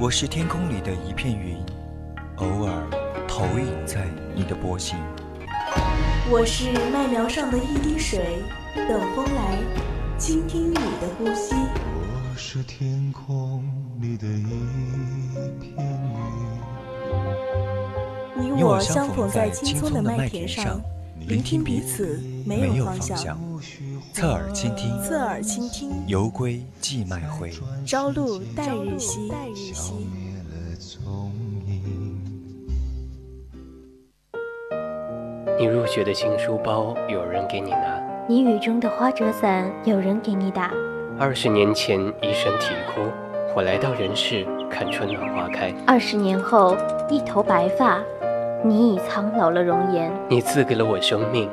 我是天空里的一片云，偶尔投影在你的波心。我是麦苗上的一滴水，等风来，倾听你的呼吸。我是天空里的一片云，你我相逢在青葱的麦田上，聆听彼此没有方向。侧耳倾听，侧耳倾听，犹归寄麦回，朝露待日晞。你入学的新书包有人给你拿，你雨中的花折伞有人给你打。二十年前一声啼哭，我来到人世看春暖花开。二十年后一头白发，你已苍老了容颜。你赐给了我生命。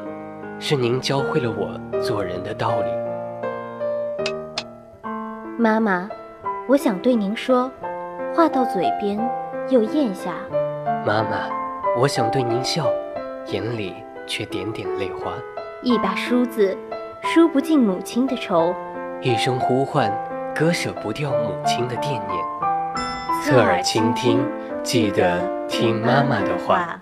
是您教会了我做人的道理，妈妈，我想对您说，话到嘴边又咽下。妈妈，我想对您笑，眼里却点点泪花。一把梳子，梳不尽母亲的愁；一声呼唤，割舍不掉母亲的惦念。侧耳倾听，记得听妈妈的话。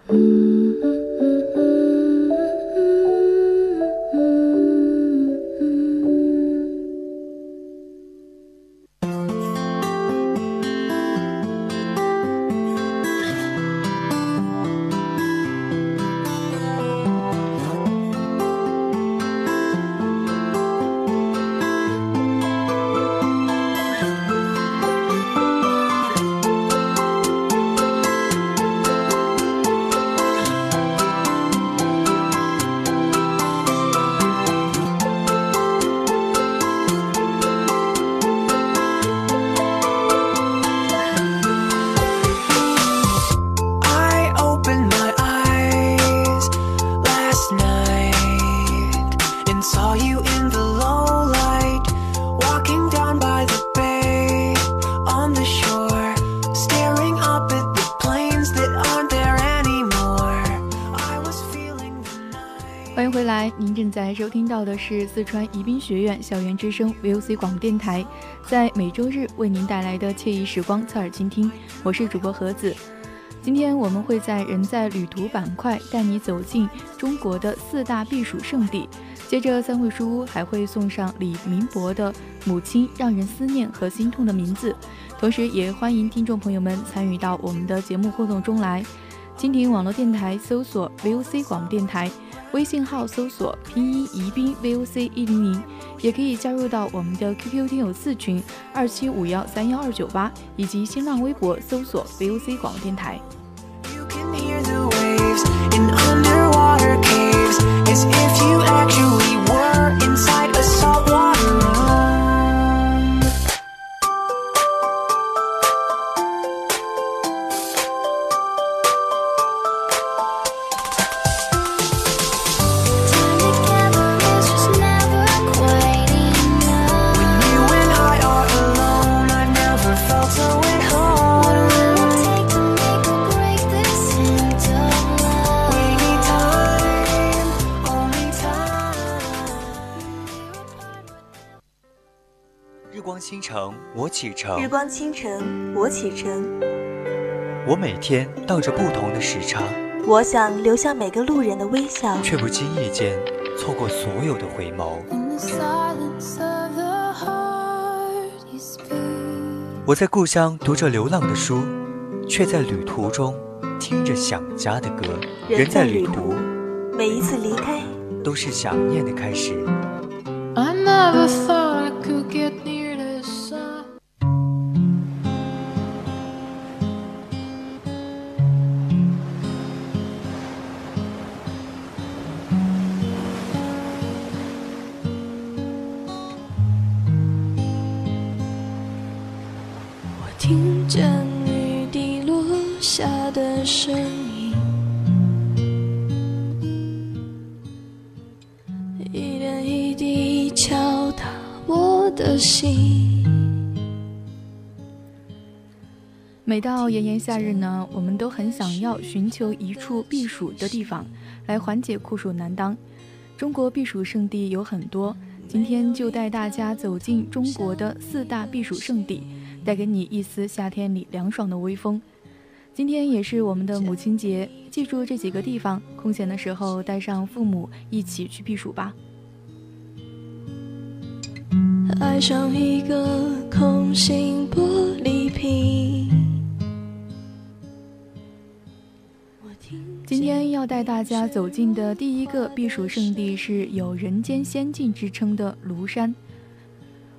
您正在收听到的是四川宜宾学院校园之声 VOC 广播电台，在每周日为您带来的惬意时光侧耳倾听，我是主播盒子。今天我们会在人在旅途板块带你走进中国的四大避暑胜地，接着三味书屋还会送上李明博的《母亲让人思念和心痛的名字》，同时也欢迎听众朋友们参与到我们的节目互动中来。蜻蜓网络电台搜索 VOC 广播电台。微信号搜索拼音宜宾 VOC 一零零，也可以加入到我们的 QQ 听友四群二七五幺三幺二九八，以及新浪微博搜索 VOC 广播电台。我启程，日光清晨，我启程。我每天倒着不同的时差，我想留下每个路人的微笑，却不经意间错过所有的回眸。我在故乡读着流浪的书，却在旅途中听着想家的歌。人在旅途，每一次离开都是想念的开始。的声音，一点一滴敲打我的心每到炎炎夏日呢，我们都很想要寻求一处避暑的地方，来缓解酷暑难当。中国避暑胜地有很多，今天就带大家走进中国的四大避暑胜地，带给你一丝夏天里凉爽的微风。今天也是我们的母亲节，记住这几个地方，空闲的时候带上父母一起去避暑吧。爱上一个空心玻璃瓶。今天要带大家走进的第一个避暑胜地是有“人间仙境”之称的庐山。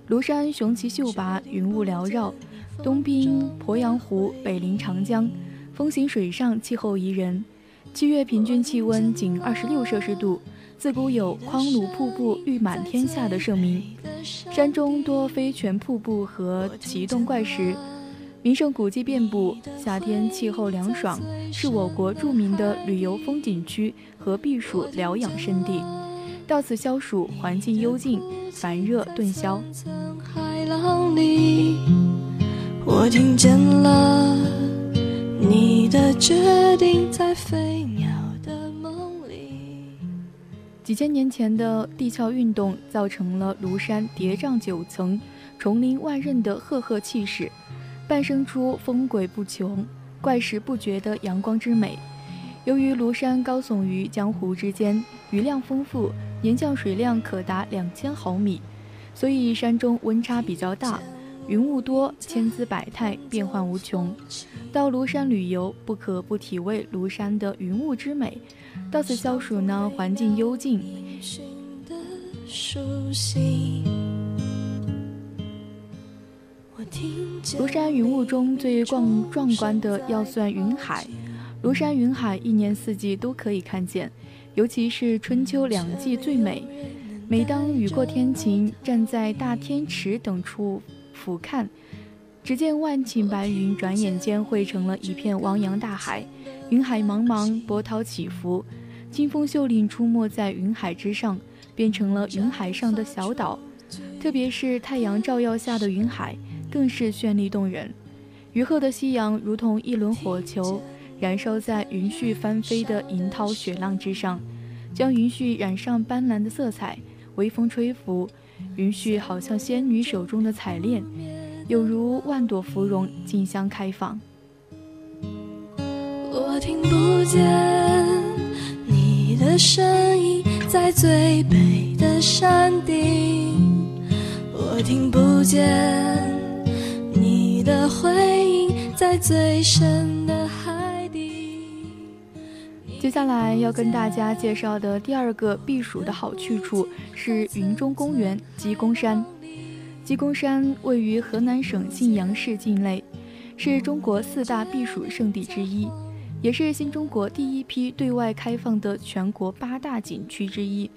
庐山雄奇秀拔，云雾缭绕，东濒鄱阳湖，北临长江，风行水上，气候宜人。七月平均气温仅二十六摄氏度，自古有“匡庐瀑布誉满天下”的盛名。山中多飞泉瀑布和奇洞怪石，名胜古迹遍布。夏天气候凉爽，是我国著名的旅游风景区和避暑疗养胜地。到此消暑，环境幽静，烦热顿消。我听见了你的决定，在飞鸟的梦里。几千年前的地壳运动，造成了庐山叠嶂九层、重林万仞的赫赫气势，伴生出峰鬼不穷、怪石不绝的阳光之美。由于庐山高耸于江湖之间，余量丰富。年降水量可达两千毫米，所以山中温差比较大，云雾多，千姿百态，变幻无穷。到庐山旅游，不可不体味庐山的云雾之美。到此消暑呢，环境幽静。庐山云雾中最壮壮观的要算云海，庐山云海一年四季都可以看见。尤其是春秋两季最美。每当雨过天晴，站在大天池等处俯瞰，只见万顷白云转眼间汇成了一片汪洋大海。云海茫茫，波涛起伏，金风秀岭出没在云海之上，变成了云海上的小岛。特别是太阳照耀下的云海，更是绚丽动人。余鹤的夕阳如同一轮火球。燃烧在云絮翻飞的银涛雪浪之上，将云絮染上斑斓的色彩。微风吹拂，云絮好像仙女手中的彩链，有如万朵芙蓉竞相开放。我听不见你的声音在最北的山顶，我听不见你的回音在最深的。接下来要跟大家介绍的第二个避暑的好去处是云中公园鸡公山。鸡公山位于河南省信阳市境内，是中国四大避暑胜地之一，也是新中国第一批对外开放的全国八大景区之一，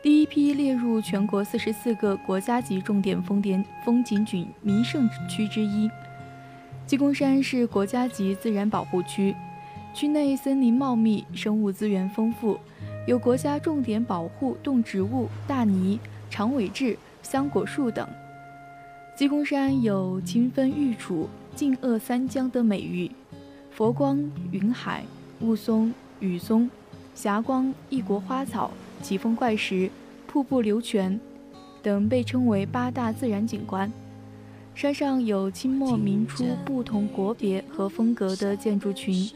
第一批列入全国四十四个国家级重点风点风景景名胜区之一。鸡公山是国家级自然保护区。区内森林茂密，生物资源丰富，有国家重点保护动植物大鲵、长尾雉、香果树等。鸡公山有“清风玉楚，静鄂三江”的美誉，佛光云海、雾凇雨松、霞光异国花草、奇峰怪石、瀑布流泉等被称为八大自然景观。山上有清末明初不同国别和风格的建筑群。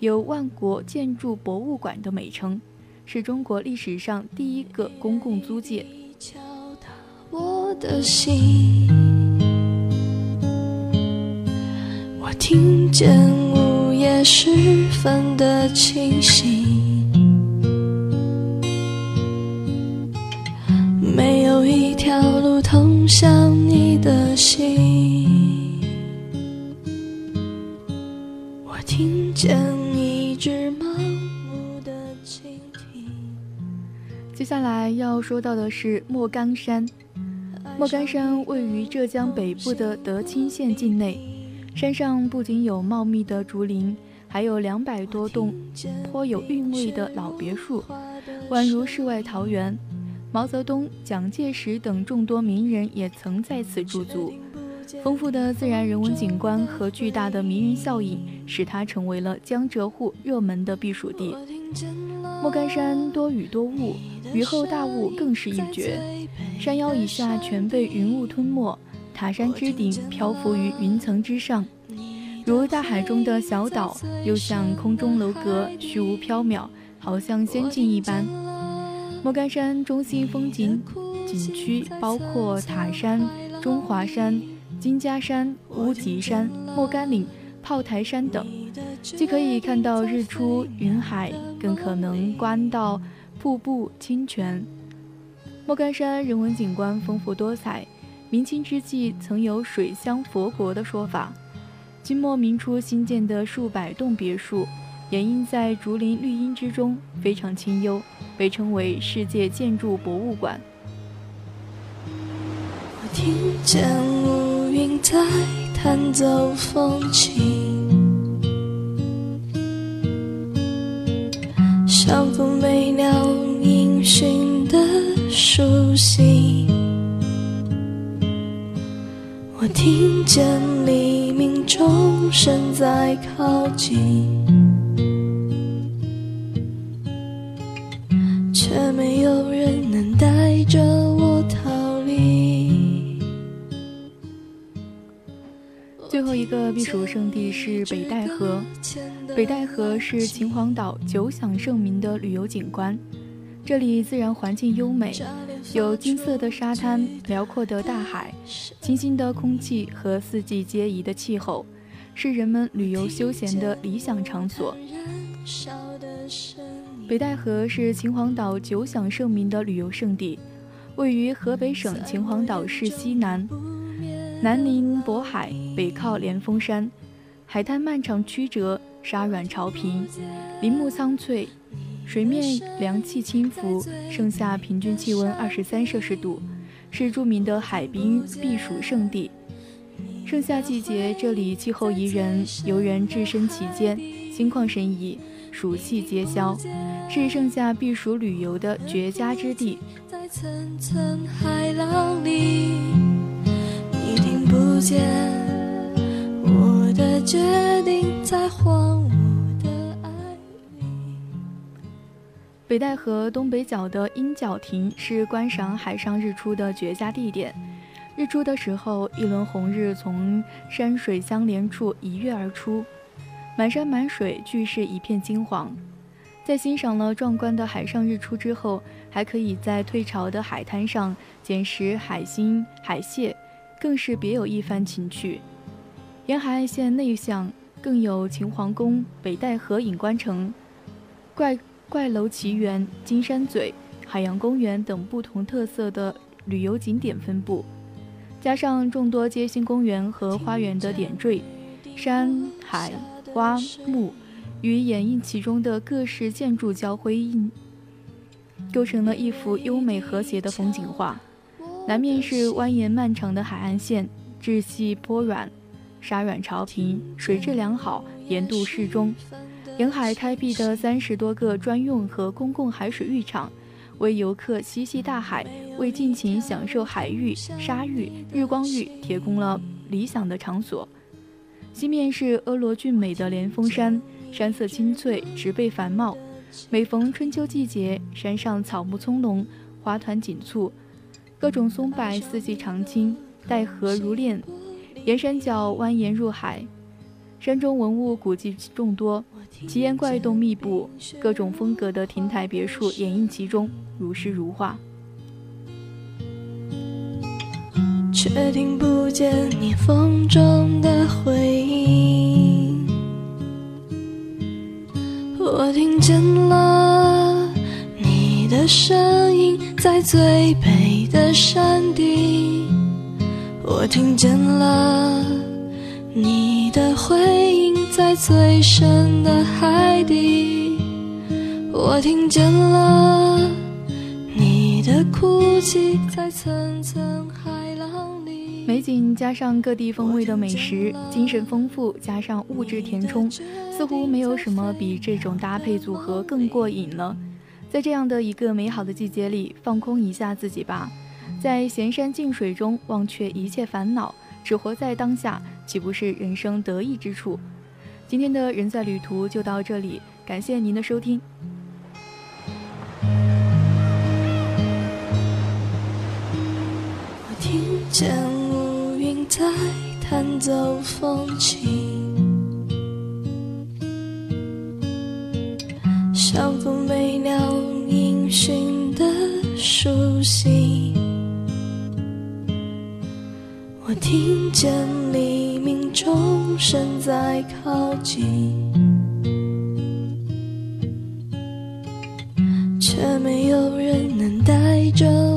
有“万国建筑博物馆”的美称，是中国历史上第一个公共租界。我的心，我听见午夜时分的清醒，没有一条路通向你的心，我听见。要说到的是莫干山。莫干山位于浙江北部的德清县境内，山上不仅有茂密的竹林，还有两百多栋颇有韵味的老别墅，宛如世外桃源。毛泽东、蒋介石等众多名人也曾在此驻足。丰富的自然人文景观和巨大的迷人效应，使它成为了江浙沪热门的避暑地。莫干山多雨多雾，雨后大雾更是一绝。山腰以下全被云雾吞没，塔山之顶漂浮于云层之上，如大海中的小岛，又像空中楼阁，虚无缥缈，好像仙境一般。莫干山中心风景景区包括塔山、中华山、金家山、乌吉山、莫干岭、炮台山等，既可以看到日出云海，更可能观到瀑布清泉。莫干山人文景观丰富多彩，明清之际曾有“水乡佛国”的说法。清末明初新建的数百栋别墅。掩映在竹林绿荫之中，非常清幽，被称为世界建筑博物馆。我听见乌云在弹奏风琴，书信。我听见黎明钟声在靠近。却没有人能带着我逃离。最后一个避暑胜地是北戴河。北戴河是秦皇岛久享盛名的旅游景观，这里自然环境优美，有金色的沙滩、辽阔的大海、清新的空气和四季皆宜的气候，是人们旅游休闲的理想场所。北戴河是秦皇岛久享盛名的旅游胜地，位于河北省秦皇岛市西南，南临渤海，北靠连峰山，海滩漫长曲折，沙软潮平，林木苍翠，水面凉气轻浮，盛夏平均气温二十三摄氏度，是著名的海滨避暑胜地。盛夏季节，这里气候宜人，游人置身其间，心旷神怡。暑气皆消，是盛夏避暑旅游的绝佳之地。在层层海浪里，你听不见我的决定，在荒北戴河东北角的鹰角亭是观赏海上日出的绝佳地点。日出的时候，一轮红日从山水相连处一跃而出。满山满水，俱是一片金黄。在欣赏了壮观的海上日出之后，还可以在退潮的海滩上捡拾海星、海蟹，更是别有一番情趣。沿海岸线内向，更有秦皇宫、北戴河影观城、怪怪楼奇缘、金山嘴、海洋公园等不同特色的旅游景点分布，加上众多街心公园和花园的点缀，山海。花木与掩映其中的各式建筑交辉映，构成了一幅优美和谐的风景画。南面是蜿蜒漫长的海岸线，质细波软，沙软潮平，水质良好，盐度适中。沿海开辟的三十多个专用和公共海水浴场，为游客嬉戏大海、为尽情享受海域、沙域、日光浴提供了理想的场所。西面是婀娜俊美的连峰山，山色青翠，植被繁茂。每逢春秋季节，山上草木葱茏，花团锦簇，各种松柏四季常青，带河如练，沿山脚蜿蜒入海。山中文物古迹众多，奇岩怪洞密布，各种风格的亭台别墅掩映其中，如诗如画。却听不见你风中的回音，我听见了你的声音在最北的山顶，我听见了你的回音在最深的海底，我听见了你的哭泣在层层海浪里。美景加上各地风味的美食，精神丰富加上物质填充，似乎没有什么比这种搭配组合更过瘾了。在这样的一个美好的季节里，放空一下自己吧，在闲山静水中忘却一切烦恼，只活在当下，岂不是人生得意之处？今天的人在旅途就到这里，感谢您的收听。我听见乌云在弹奏风琴。像封没了音讯的书信，我听见你。钟声在靠近却没有人能带着